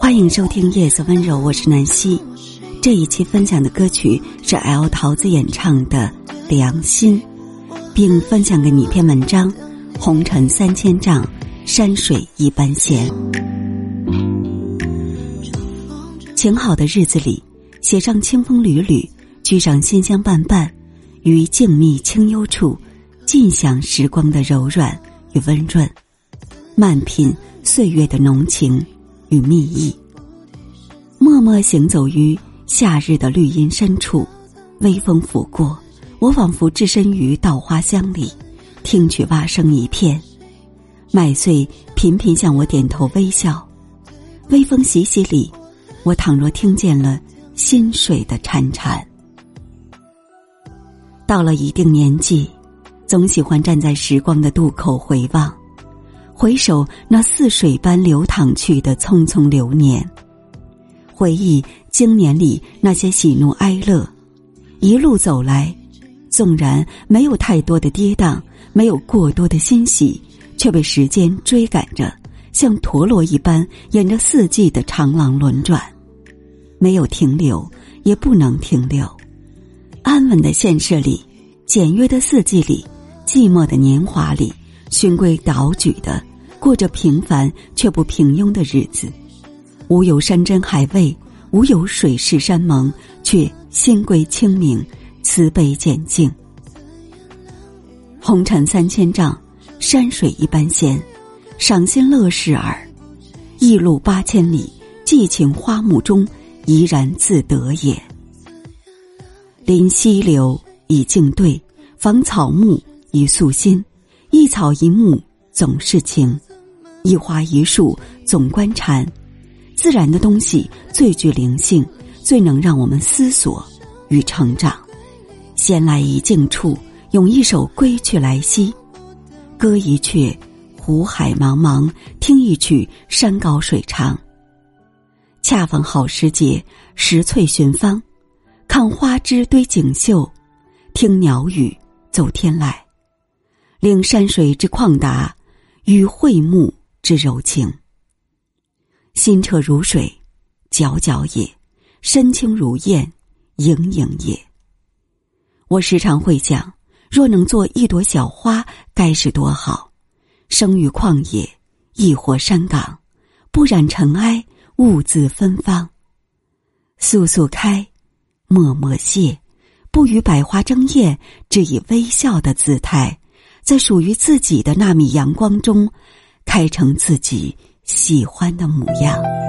欢迎收听《夜色温柔》，我是南希。这一期分享的歌曲是 L 桃子演唱的《良心》，并分享给你一篇文章：红尘三千丈，山水一般闲。晴好的日子里，写上清风缕缕，居上馨香瓣瓣，于静谧清幽处，尽享时光的柔软与温润，慢品岁月的浓情。与蜜意，默默行走于夏日的绿荫深处，微风拂过，我仿佛置身于稻花香里，听取蛙声一片，麦穗频频向我点头微笑，微风习习里，我倘若听见了心水的潺潺。到了一定年纪，总喜欢站在时光的渡口回望。回首那似水般流淌去的匆匆流年，回忆经年里那些喜怒哀乐，一路走来，纵然没有太多的跌宕，没有过多的欣喜，却被时间追赶着，像陀螺一般沿着四季的长廊轮转，没有停留，也不能停留。安稳的现实里，简约的四季里，寂寞的年华里，循规蹈矩的。过着平凡却不平庸的日子，无有山珍海味，无有水誓山盟，却心归清明，慈悲简静。红尘三千丈，山水一般闲，赏心乐事耳。一路八千里，寄情花木中，怡然自得也。临溪流以静对，访草木以素心，一草一木总是情。一花一树总关禅，自然的东西最具灵性，最能让我们思索与成长。闲来一静处，咏一首《归去来兮》，歌一阙湖海茫茫，听一曲山高水长。恰逢好时节，拾翠寻芳，看花枝堆锦绣，听鸟语走天籁，令山水之旷达与慧目。之柔情，心澈如水，皎皎也；身轻如燕，盈盈也。我时常会想，若能做一朵小花，该是多好！生于旷野，亦或山岗，不染尘埃，兀自芬芳。速速开，默默谢，不与百花争艳，只以微笑的姿态，在属于自己的那米阳光中。开成自己喜欢的模样。